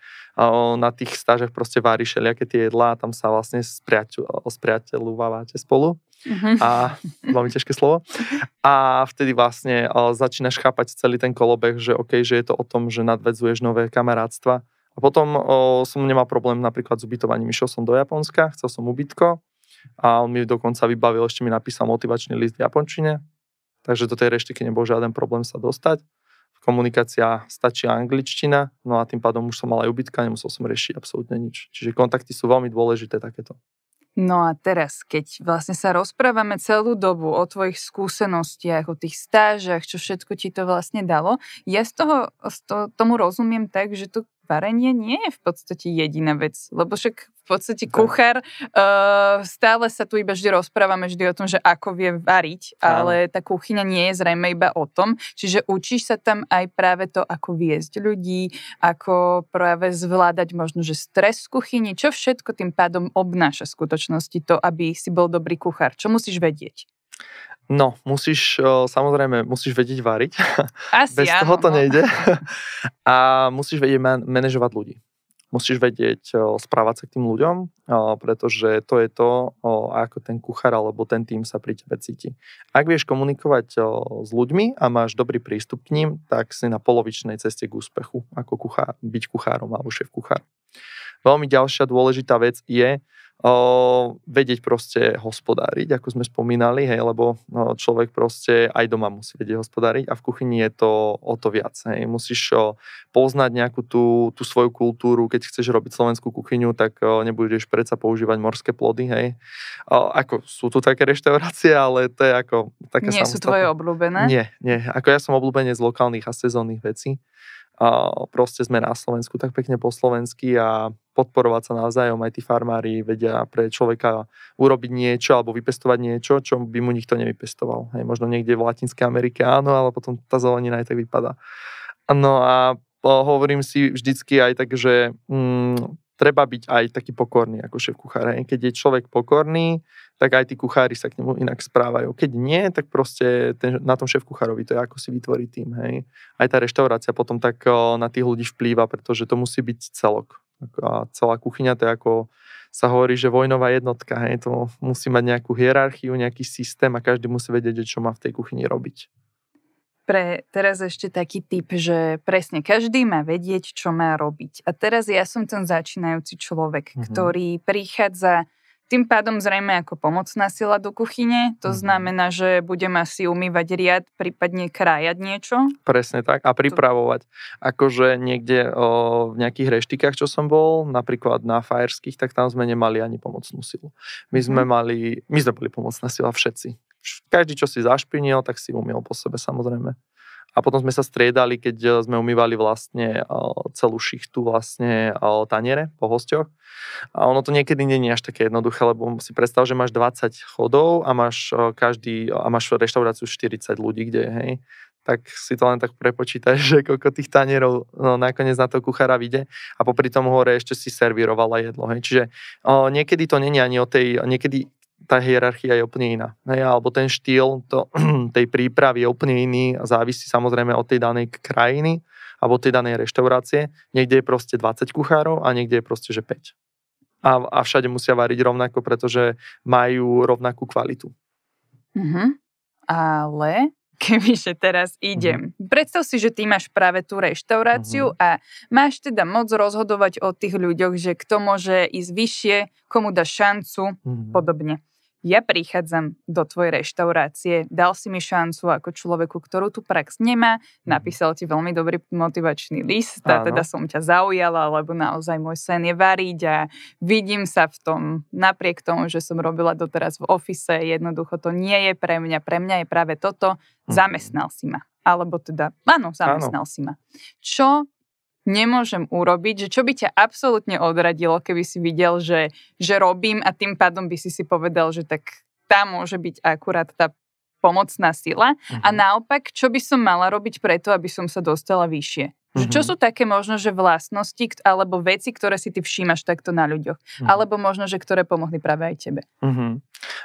na tých stážach proste váriš všelijaké tie jedlá a tam sa vlastne spriateľovávate spolu. Mm-hmm. A veľmi ťažké slovo. A vtedy vlastne začínaš chápať celý ten kolobeh, že OK, že je to o tom, že nadvedzuješ nové kamarátstva. A potom o, som nemal problém napríklad s ubytovaním. Išiel som do Japonska, chcel som ubytko a on mi dokonca vybavil, ešte mi napísal motivačný list v japončine takže do tej reštiky nebol žiaden problém sa dostať. Komunikácia stačí angličtina, no a tým pádom už som mal aj ubytka, nemusel som riešiť absolútne nič. Čiže kontakty sú veľmi dôležité takéto. No a teraz, keď vlastne sa rozprávame celú dobu o tvojich skúsenostiach, o tých stážach, čo všetko ti to vlastne dalo, ja z toho, z toho tomu rozumiem tak, že to varenie nie je v podstate jediná vec, lebo však v podstate kuchár, uh, stále sa tu iba vždy rozprávame vždy o tom, že ako vie variť, ale tá kuchyňa nie je zrejme iba o tom, čiže učíš sa tam aj práve to, ako viesť ľudí, ako práve zvládať možno, že stres v kuchyni, čo všetko tým pádom obnáša v skutočnosti to, aby si bol dobrý kuchár, čo musíš vedieť. No, musíš, samozrejme, musíš vedieť variť. Asi Bez toho to no. nejde. A musíš vedieť man- manažovať ľudí. Musíš vedieť správať sa k tým ľuďom, pretože to je to, ako ten kuchár alebo ten tým sa pri tebe cíti. Ak vieš komunikovať s ľuďmi a máš dobrý prístup k ním, tak si na polovičnej ceste k úspechu, ako kuchár, byť kuchárom alebo šéf kuchár. Veľmi ďalšia dôležitá vec je, o, vedieť proste hospodáriť, ako sme spomínali, hej, lebo no, človek proste aj doma musí vedieť hospodáriť a v kuchyni je to o to viac. Hej. Musíš o, poznať nejakú tú, tú svoju kultúru, keď chceš robiť slovenskú kuchyňu, tak o, nebudeš predsa používať morské plody, hej. O, ako sú tu také reštaurácie, ale to je ako také Nie sú tvoje obľúbené? Nie, nie. Ako ja som obľúbený z lokálnych a sezónnych vecí. A proste sme na Slovensku tak pekne po slovensky a podporovať sa navzájom, aj tí farmári vedia pre človeka urobiť niečo alebo vypestovať niečo, čo by mu nikto nevypestoval. Hej, možno niekde v Latinskej Amerike áno, ale potom tá zelenina aj tak vypadá. No a hovorím si vždycky aj tak, že mm, treba byť aj taký pokorný ako šéf kuchár. Keď je človek pokorný, tak aj tí kuchári sa k nemu inak správajú. Keď nie, tak proste ten, na tom šéf kuchárovi to je ako si vytvorí tým. Hej. Aj tá reštaurácia potom tak na tých ľudí vplýva, pretože to musí byť celok. A celá kuchyňa to je ako sa hovorí, že vojnová jednotka, hej, to musí mať nejakú hierarchiu, nejaký systém a každý musí vedieť, čo má v tej kuchyni robiť. Pre teraz ešte taký typ, že presne každý má vedieť, čo má robiť. A teraz ja som ten začínajúci človek, mm-hmm. ktorý prichádza tým pádom zrejme ako pomocná sila do kuchyne. To mm-hmm. znamená, že budem asi umývať riad, prípadne krájať niečo. Presne tak. A pripravovať. Akože niekde o, v nejakých reštikách, čo som bol, napríklad na fajerských, tak tam sme nemali ani pomocnú silu. My sme mm-hmm. mali, my sme boli pomocná sila všetci. Každý, čo si zašpinil, tak si umiel po sebe samozrejme a potom sme sa striedali, keď eh, sme umývali vlastne eh, celú šichtu vlastne eh, taniere po hosťoch. A ono to niekedy nie je až také jednoduché, lebo si predstav, že máš 20 chodov a máš každý, a máš reštauráciu 40 ľudí, kde hej, tak si to len tak prepočítaj, že koľko tých tanierov no, nakoniec na to kuchára vyjde a popri tom hore ešte si servírovala jedlo. Hej. Čiže o, niekedy to není ani o tej, niekedy tá hierarchia je úplne iná. Hej, alebo ten štýl to, tej prípravy je úplne iný a závisí samozrejme od tej danej krajiny alebo tej danej reštaurácie. Niekde je proste 20 kuchárov a niekde je proste, že 5. A, a všade musia variť rovnako, pretože majú rovnakú kvalitu. Mm-hmm. Ale kebyže teraz idem. Mm-hmm. Predstav si, že ty máš práve tú reštauráciu mm-hmm. a máš teda moc rozhodovať o tých ľuďoch, že kto môže ísť vyššie, komu dá šancu, mm-hmm. podobne ja prichádzam do tvojej reštaurácie, dal si mi šancu ako človeku, ktorú tu prax nemá, mhm. napísal ti veľmi dobrý motivačný list a teda som ťa zaujala, lebo naozaj môj sen je variť a vidím sa v tom, napriek tomu, že som robila doteraz v ofise, jednoducho to nie je pre mňa, pre mňa je práve toto, mhm. zamestnal si ma. Alebo teda, áno, zamestnal áno. si ma. Čo nemôžem urobiť, že čo by ťa absolútne odradilo, keby si videl, že, že robím a tým pádom by si si povedal, že tak tam môže byť akurát tá pomocná sila uh-huh. a mhm. naopak, čo by som mala robiť preto, aby som sa dostala vyššie. Uh-huh. Čo mhm. sú také možno, že vlastnosti alebo veci, ktoré si ty všímaš takto na ľuďoch? Uh-huh. Alebo možno, že ktoré pomohli práve aj tebe? Uh-huh.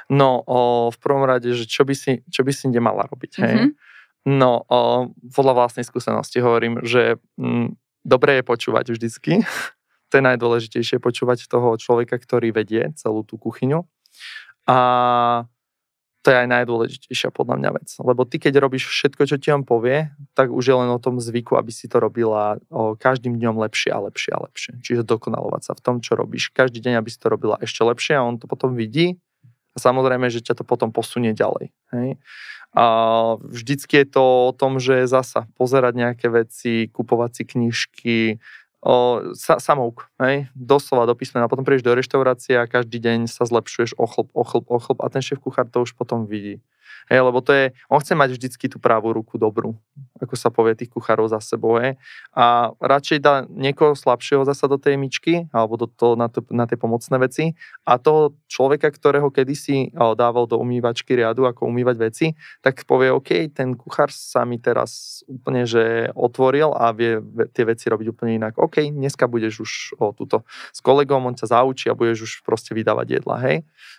No, o, v prvom rade, že čo by si, čo by si nemala robiť, hej? Uh-huh. No, o, podľa vlastnej skúsenosti hovorím, že m, mm, dobre je počúvať vždycky. to je najdôležitejšie, počúvať toho človeka, ktorý vedie celú tú kuchyňu. A to je aj najdôležitejšia podľa mňa vec. Lebo ty, keď robíš všetko, čo ti on povie, tak už je len o tom zvyku, aby si to robila o, každým dňom lepšie a lepšie a lepšie. Čiže dokonalovať sa v tom, čo robíš. Každý deň, aby si to robila ešte lepšie a on to potom vidí. Samozrejme, že ťa to potom posunie ďalej. Hej? A vždycky je to o tom, že zasa pozerať nejaké veci, kupovať si knižky, o, sa, samouk, hej, doslova do písmena. Potom prídeš do reštaurácie a každý deň sa zlepšuješ o chlb, o chlb, o chlb a ten šéf kuchár to už potom vidí. Hej, lebo to je, on chce mať vždycky tú pravú ruku dobrú, ako sa povie tých kuchárov za sebou. Hej. A radšej dá niekoho slabšieho zasa do tej myčky, alebo do toho, na, to, na tie pomocné veci. A toho človeka, ktorého kedysi dával do umývačky riadu, ako umývať veci, tak povie, OK, ten kuchár sa mi teraz úplne že otvoril a vie tie veci robiť úplne inak. OK, dneska budeš už o, túto s kolegom, on ťa zaučí a budeš už proste vydávať jedla. Hej.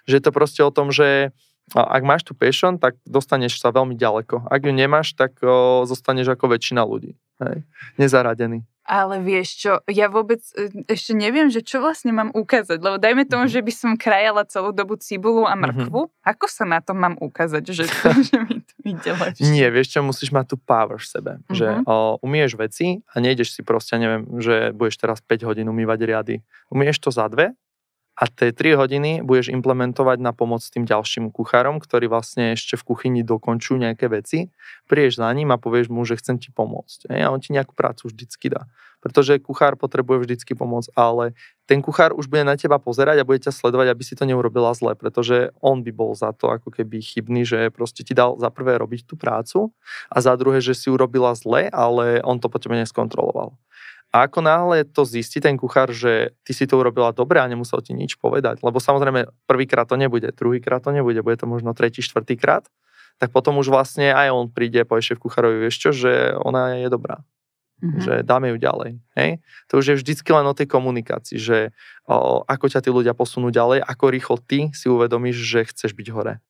Že je to proste o tom, že ak máš tú passion, tak dostaneš sa veľmi ďaleko. Ak ju nemáš, tak o, zostaneš ako väčšina ľudí. Hej. Nezaradený. Ale vieš čo, ja vôbec e, ešte neviem, že čo vlastne mám ukázať, lebo dajme tomu, mm-hmm. že by som krajala celú dobu cibulu a mhm. mrkvu. Mm-hmm. Ako sa na to mám ukázať, že, to, že mi to ide lepšie? Nie, vieš čo, musíš mať tú power v sebe. Mm-hmm. Že o, umieš veci a nejdeš si proste, neviem, že budeš teraz 5 hodín umývať riady. Umieš to za dve a tie 3 hodiny budeš implementovať na pomoc tým ďalším kuchárom, ktorí vlastne ešte v kuchyni dokončujú nejaké veci. Prieš za ním a povieš mu, že chcem ti pomôcť. A on ti nejakú prácu vždycky dá. Pretože kuchár potrebuje vždycky pomôcť, ale ten kuchár už bude na teba pozerať a bude ťa sledovať, aby si to neurobila zle, pretože on by bol za to ako keby chybný, že proste ti dal za prvé robiť tú prácu a za druhé, že si urobila zle, ale on to po tebe neskontroloval. A ako náhle to zistí ten kuchár, že ty si to urobila dobre a nemusel ti nič povedať, lebo samozrejme prvýkrát to nebude, druhýkrát to nebude, bude to možno tretí, štvrtýkrát, tak potom už vlastne aj on príde povie šéf kuchárovi, vieš čo, že ona je dobrá. Mm-hmm. Že dáme ju ďalej. Hej? To už je vždycky len o tej komunikácii, že o, ako ťa tí ľudia posunú ďalej, ako rýchlo ty si uvedomíš, že chceš byť hore.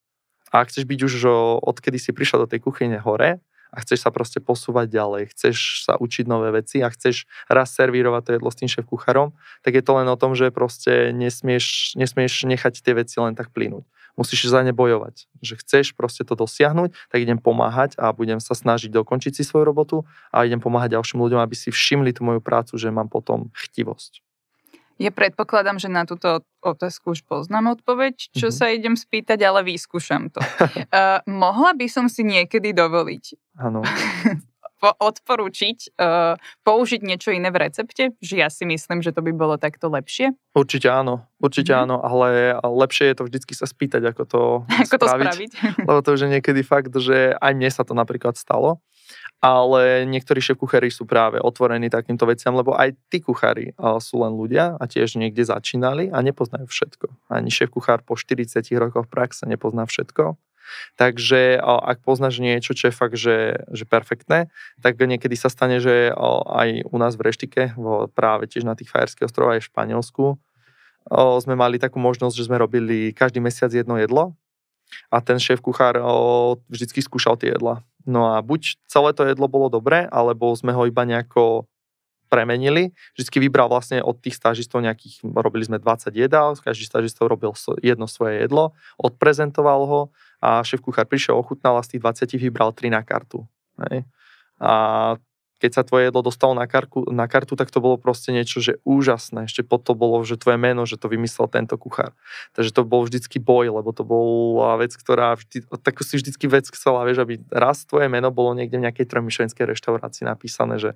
A ak chceš byť už, o, odkedy si prišla do tej kuchyne hore, a chceš sa proste posúvať ďalej, chceš sa učiť nové veci a chceš raz servírovať to jedlo s tým šéf kucharom, tak je to len o tom, že proste nesmieš, nesmieš nechať tie veci len tak plynúť. Musíš za ne bojovať. Že chceš proste to dosiahnuť, tak idem pomáhať a budem sa snažiť dokončiť si svoju robotu a idem pomáhať ďalším ľuďom, aby si všimli tú moju prácu, že mám potom chtivosť. Ja predpokladám, že na túto otázku už poznám odpoveď, čo mm-hmm. sa idem spýtať, ale vyskúšam to. uh, mohla by som si niekedy dovoliť Áno. odporúčiť uh, použiť niečo iné v recepte? Že ja si myslím, že to by bolo takto lepšie? Určite áno, určite mm. áno, ale lepšie je to vždycky sa spýtať, ako to, ako spraviť, to spraviť. Lebo to už je niekedy fakt, že aj mne sa to napríklad stalo ale niektorí šéf kuchári sú práve otvorení takýmto veciam, lebo aj tí kuchári sú len ľudia a tiež niekde začínali a nepoznajú všetko. Ani šéf kuchár po 40 rokoch praxe nepozná všetko. Takže ak poznáš niečo, čo je fakt, že, že perfektné, tak niekedy sa stane, že aj u nás v reštike, práve tiež na tých Fajerských ostrovoch aj v Španielsku, sme mali takú možnosť, že sme robili každý mesiac jedno jedlo a ten šéf kuchár vždycky skúšal tie jedla. No a buď celé to jedlo bolo dobré, alebo sme ho iba nejako premenili. Vždycky vybral vlastne od tých stážistov nejakých, robili sme 20 jedál, každý stážistov robil jedno svoje jedlo, odprezentoval ho a šéf kuchár prišiel, ochutnal a z tých 20 vybral 3 na kartu. Hej. A keď sa tvoje jedlo dostalo na, karku, na kartu, tak to bolo proste niečo, že úžasné. Ešte pod to bolo, že tvoje meno, že to vymyslel tento kuchár. Takže to bol vždycky boj, lebo to bola vec, ktorá vždy, takú si vždycky vec chcela, vieš, aby raz tvoje meno bolo niekde v nejakej trojmyšlenskej reštaurácii napísané, že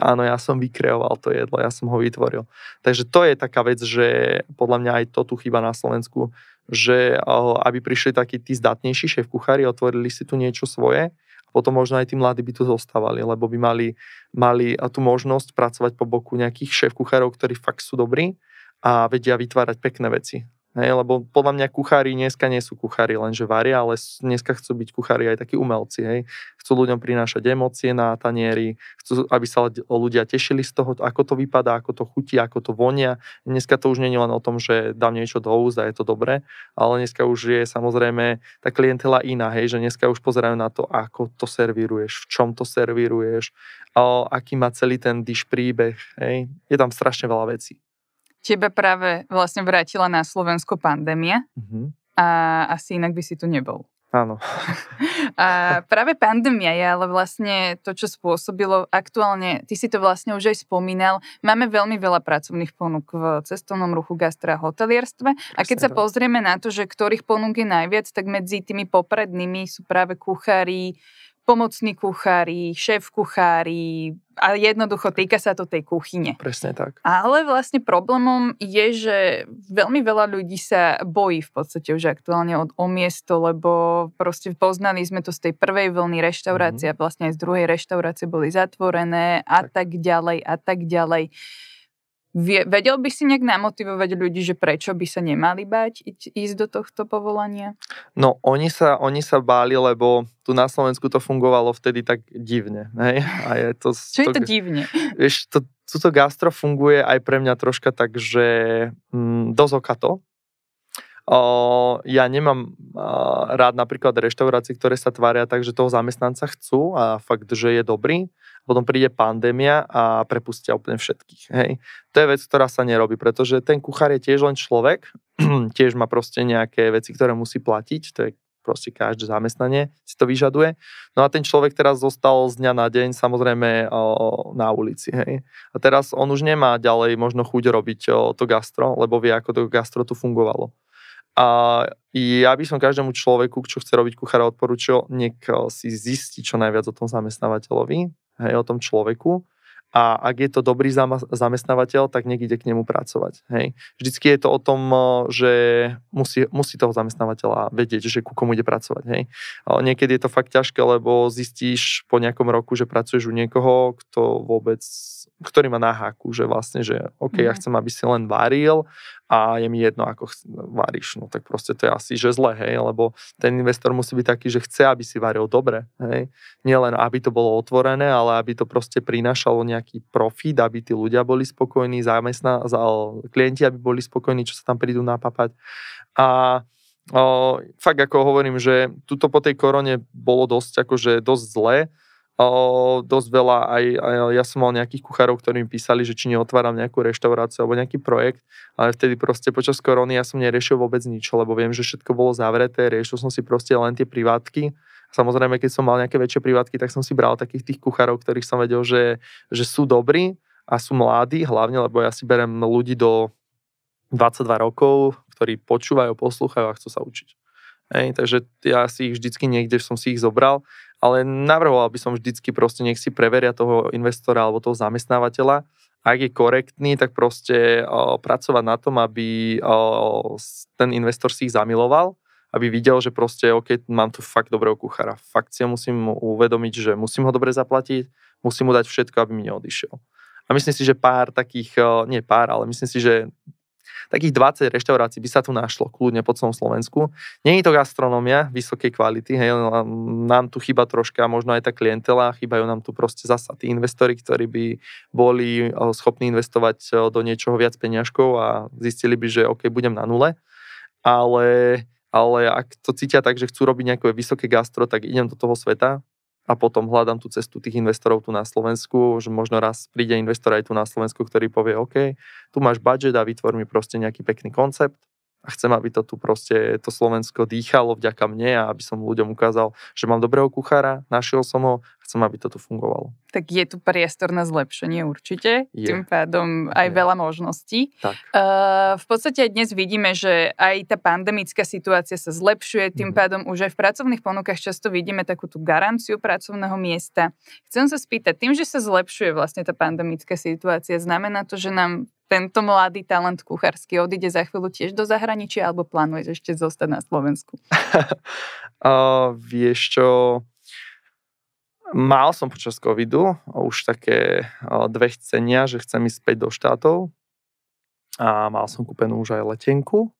áno, ja som vykreoval to jedlo, ja som ho vytvoril. Takže to je taká vec, že podľa mňa aj to tu chýba na Slovensku, že aby prišli takí tí zdatnejší šéf kuchári, otvorili si tu niečo svoje, potom možno aj tí mladí by tu zostávali, lebo by mali, mali tú možnosť pracovať po boku nejakých šéf kuchárov, ktorí fakt sú dobrí a vedia vytvárať pekné veci. Hej, lebo podľa mňa kuchári dneska nie sú kuchári len že varia, ale dneska chcú byť kuchári aj takí umelci. Hej. Chcú ľuďom prinášať emócie na tanieri, chcú, aby sa ľudia tešili z toho, ako to vypadá, ako to chutí, ako to vonia. Dneska to už nie je len o tom, že dám niečo do úst a je to dobré, ale dneska už je samozrejme tá klientela iná, hej, že dneska už pozerajú na to, ako to servíruješ, v čom to servíruješ, aký má celý ten diš príbeh. Hej. Je tam strašne veľa vecí. Tebe práve vlastne vrátila na Slovensko pandémia mm-hmm. a asi inak by si tu nebol. Áno. A práve pandémia je ale vlastne to, čo spôsobilo aktuálne, ty si to vlastne už aj spomínal, máme veľmi veľa pracovných ponúk v cestovnom ruchu, gastra a hotelierstve a keď sa pozrieme na to, že ktorých ponúk je najviac, tak medzi tými poprednými sú práve kuchári, pomocní kuchári, šéf kuchári a jednoducho týka sa to tej kuchyne. Presne tak. Ale vlastne problémom je, že veľmi veľa ľudí sa bojí v podstate už aktuálne o, o miesto, lebo proste poznali sme to z tej prvej vlny reštaurácie mm-hmm. a vlastne aj z druhej reštaurácie boli zatvorené a tak. tak ďalej a tak ďalej. Vedel by si nejak namotivovať ľudí, že prečo by sa nemali bať ísť do tohto povolania? No, oni sa, oni sa báli, lebo tu na Slovensku to fungovalo vtedy tak divne. Hej? A je to, Čo to, je to divne? Vieš, to, to gastro funguje aj pre mňa troška tak, že mm, dosť okato. Ja nemám rád napríklad reštaurácie, ktoré sa tvária tak, že toho zamestnanca chcú a fakt, že je dobrý potom príde pandémia a prepustia úplne všetkých. Hej. To je vec, ktorá sa nerobí, pretože ten kuchár je tiež len človek, tiež má proste nejaké veci, ktoré musí platiť, to je proste každé zamestnanie si to vyžaduje. No a ten človek teraz zostal z dňa na deň samozrejme na ulici. Hej. A teraz on už nemá ďalej možno chuť robiť to gastro, lebo vie, ako to gastro tu fungovalo. A ja by som každému človeku, čo chce robiť kuchára, odporúčil, nech si zistí čo najviac o tom zamestnávateľovi, hej, o tom človeku a ak je to dobrý zamestnávateľ, tak ide k nemu pracovať. Hej. Vždycky je to o tom, že musí, musí toho zamestnávateľa vedieť, že ku komu ide pracovať. Hej. Niekedy je to fakt ťažké, lebo zistíš po nejakom roku, že pracuješ u niekoho, kto vôbec ktorý má na háku, že vlastne, že OK, ja mhm. chcem, aby si len varil a je mi jedno, ako varíš. No tak proste to je asi, že zle, hej, lebo ten investor musí byť taký, že chce, aby si varil dobre, hej. Nie len, aby to bolo otvorené, ale aby to proste prinášalo nejaký profit, aby tí ľudia boli spokojní, zamestná, klienti, aby boli spokojní, čo sa tam prídu napapať. A o, fakt ako hovorím, že tuto po tej korone bolo dosť, akože dosť zlé, o, dosť veľa, aj, aj ja som mal nejakých kuchárov, ktorí mi písali, že či neotváram nejakú reštauráciu alebo nejaký projekt, ale vtedy proste počas korony ja som neriešil vôbec nič, lebo viem, že všetko bolo zavreté, riešil som si proste len tie privátky. Samozrejme, keď som mal nejaké väčšie privátky, tak som si bral takých tých kuchárov, ktorých som vedel, že, že sú dobrí a sú mladí, hlavne, lebo ja si berem ľudí do 22 rokov, ktorí počúvajú, poslúchajú a chcú sa učiť. Hej, takže ja si ich vždycky niekde som si ich zobral ale navrhoval by som vždycky proste, nech si preveria toho investora alebo toho zamestnávateľa. Ak je korektný, tak proste o, pracovať na tom, aby o, ten investor si ich zamiloval, aby videl, že proste, OK, mám tu fakt dobrého kuchára. Fakt si ho musím uvedomiť, že musím ho dobre zaplatiť, musím mu dať všetko, aby mi neodišiel. A myslím si, že pár takých, nie pár, ale myslím si, že takých 20 reštaurácií by sa tu našlo kľudne po celom Slovensku. Je to gastronómia vysokej kvality, hej, nám tu chyba troška, možno aj tá klientela, chýbajú nám tu proste zasa tí investori, ktorí by boli schopní investovať do niečoho viac peňažkov a zistili by, že OK, budem na nule, ale ale ak to cítia tak, že chcú robiť nejaké vysoké gastro, tak idem do toho sveta, a potom hľadám tú cestu tých investorov tu na Slovensku, že možno raz príde investor aj tu na Slovensku, ktorý povie, OK, tu máš budget a vytvor mi proste nejaký pekný koncept a chcem, aby to tu proste to Slovensko dýchalo vďaka mne a aby som ľuďom ukázal, že mám dobrého kuchára, našiel som ho chcem, aby to tu fungovalo. Tak je tu priestor na zlepšenie určite, je. tým pádom aj je. veľa možností. Tak. Uh, v podstate dnes vidíme, že aj tá pandemická situácia sa zlepšuje, tým mm. pádom už aj v pracovných ponukách často vidíme takú tú garanciu pracovného miesta. Chcem sa spýtať, tým, že sa zlepšuje vlastne tá pandemická situácia, znamená to, že nám tento mladý talent kuchársky odíde za chvíľu tiež do zahraničia alebo plánuješ ešte zostať na Slovensku? uh, vieš čo, Mal som počas covidu už také dve chcenia, že chcem ísť späť do štátov. A mal som kúpenú už aj letenku,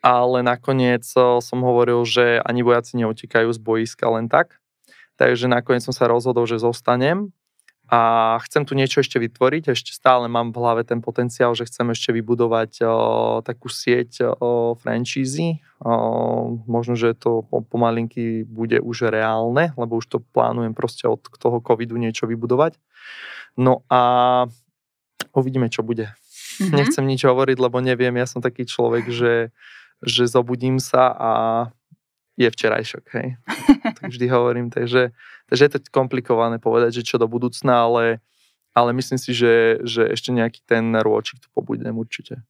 ale nakoniec som hovoril, že ani vojaci neutekajú z boiska len tak, takže nakoniec som sa rozhodol, že zostanem a chcem tu niečo ešte vytvoriť, ešte stále mám v hlave ten potenciál, že chcem ešte vybudovať o, takú sieť o, franchízy. O, možno, že to pomalinky bude už reálne, lebo už to plánujem proste od toho covidu niečo vybudovať. No a uvidíme, čo bude. Mm-hmm. Nechcem nič hovoriť, lebo neviem, ja som taký človek, že, že zobudím sa a je včerajšok, hej. tak vždy hovorím, takže, takže je to komplikované povedať, že čo do budúcna, ale, ale myslím si, že, že ešte nejaký ten rôčik tu pobudem určite.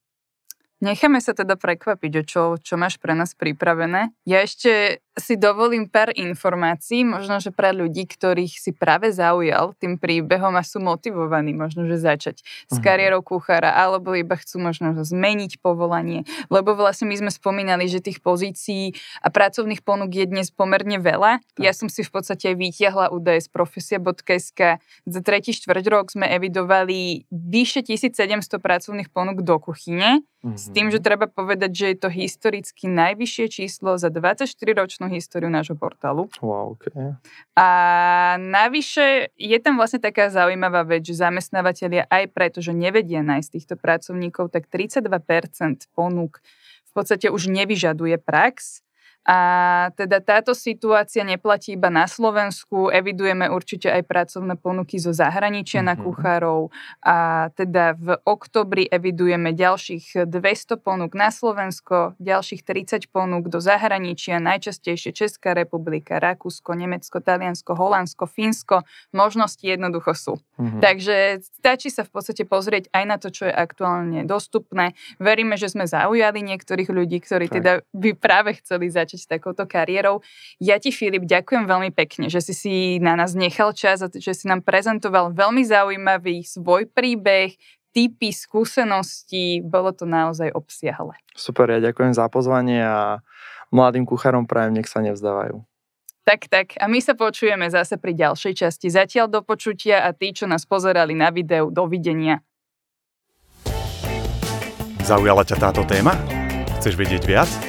Necháme sa teda prekvapiť, o čo, čo máš pre nás pripravené. Ja ešte si dovolím pár informácií, možno, že pre ľudí, ktorých si práve zaujal tým príbehom a sú motivovaní možno, že začať s mhm. kariérou kuchára, alebo iba chcú možno zmeniť povolanie, lebo vlastne my sme spomínali, že tých pozícií a pracovných ponúk je dnes pomerne veľa. Tak. Ja som si v podstate vytiahla údaje z profesia.sk. Za tretí štvrť rok sme evidovali vyše 1700 pracovných ponúk do kuchyne, mm-hmm. S tým, že treba povedať, že je to historicky najvyššie číslo za 24-ročnú históriu nášho portálu. Wow, okay. A navyše je tam vlastne taká zaujímavá vec, že zamestnávateľia aj preto, že nevedia nájsť týchto pracovníkov, tak 32% ponúk v podstate už nevyžaduje prax a teda táto situácia neplatí iba na Slovensku, evidujeme určite aj pracovné ponuky zo zahraničia mm-hmm. na kuchárov a teda v oktobri evidujeme ďalších 200 ponúk na Slovensko, ďalších 30 ponúk do zahraničia, najčastejšie Česká republika, Rakúsko, Nemecko, Taliansko, Holandsko, Fínsko, možnosti jednoducho sú. Mm-hmm. Takže stačí sa v podstate pozrieť aj na to, čo je aktuálne dostupné. Veríme, že sme zaujali niektorých ľudí, ktorí tak. teda by práve chceli začať začať s takouto kariérou. Ja ti, Filip, ďakujem veľmi pekne, že si si na nás nechal čas a že si nám prezentoval veľmi zaujímavý svoj príbeh, typy, skúsenosti, bolo to naozaj obsiahle. Super, ja ďakujem za pozvanie a mladým kuchárom prajem, nech sa nevzdávajú. Tak, tak. A my sa počujeme zase pri ďalšej časti. Zatiaľ do počutia a tí, čo nás pozerali na videu, dovidenia. Zaujala ťa táto téma? Chceš vedieť viac?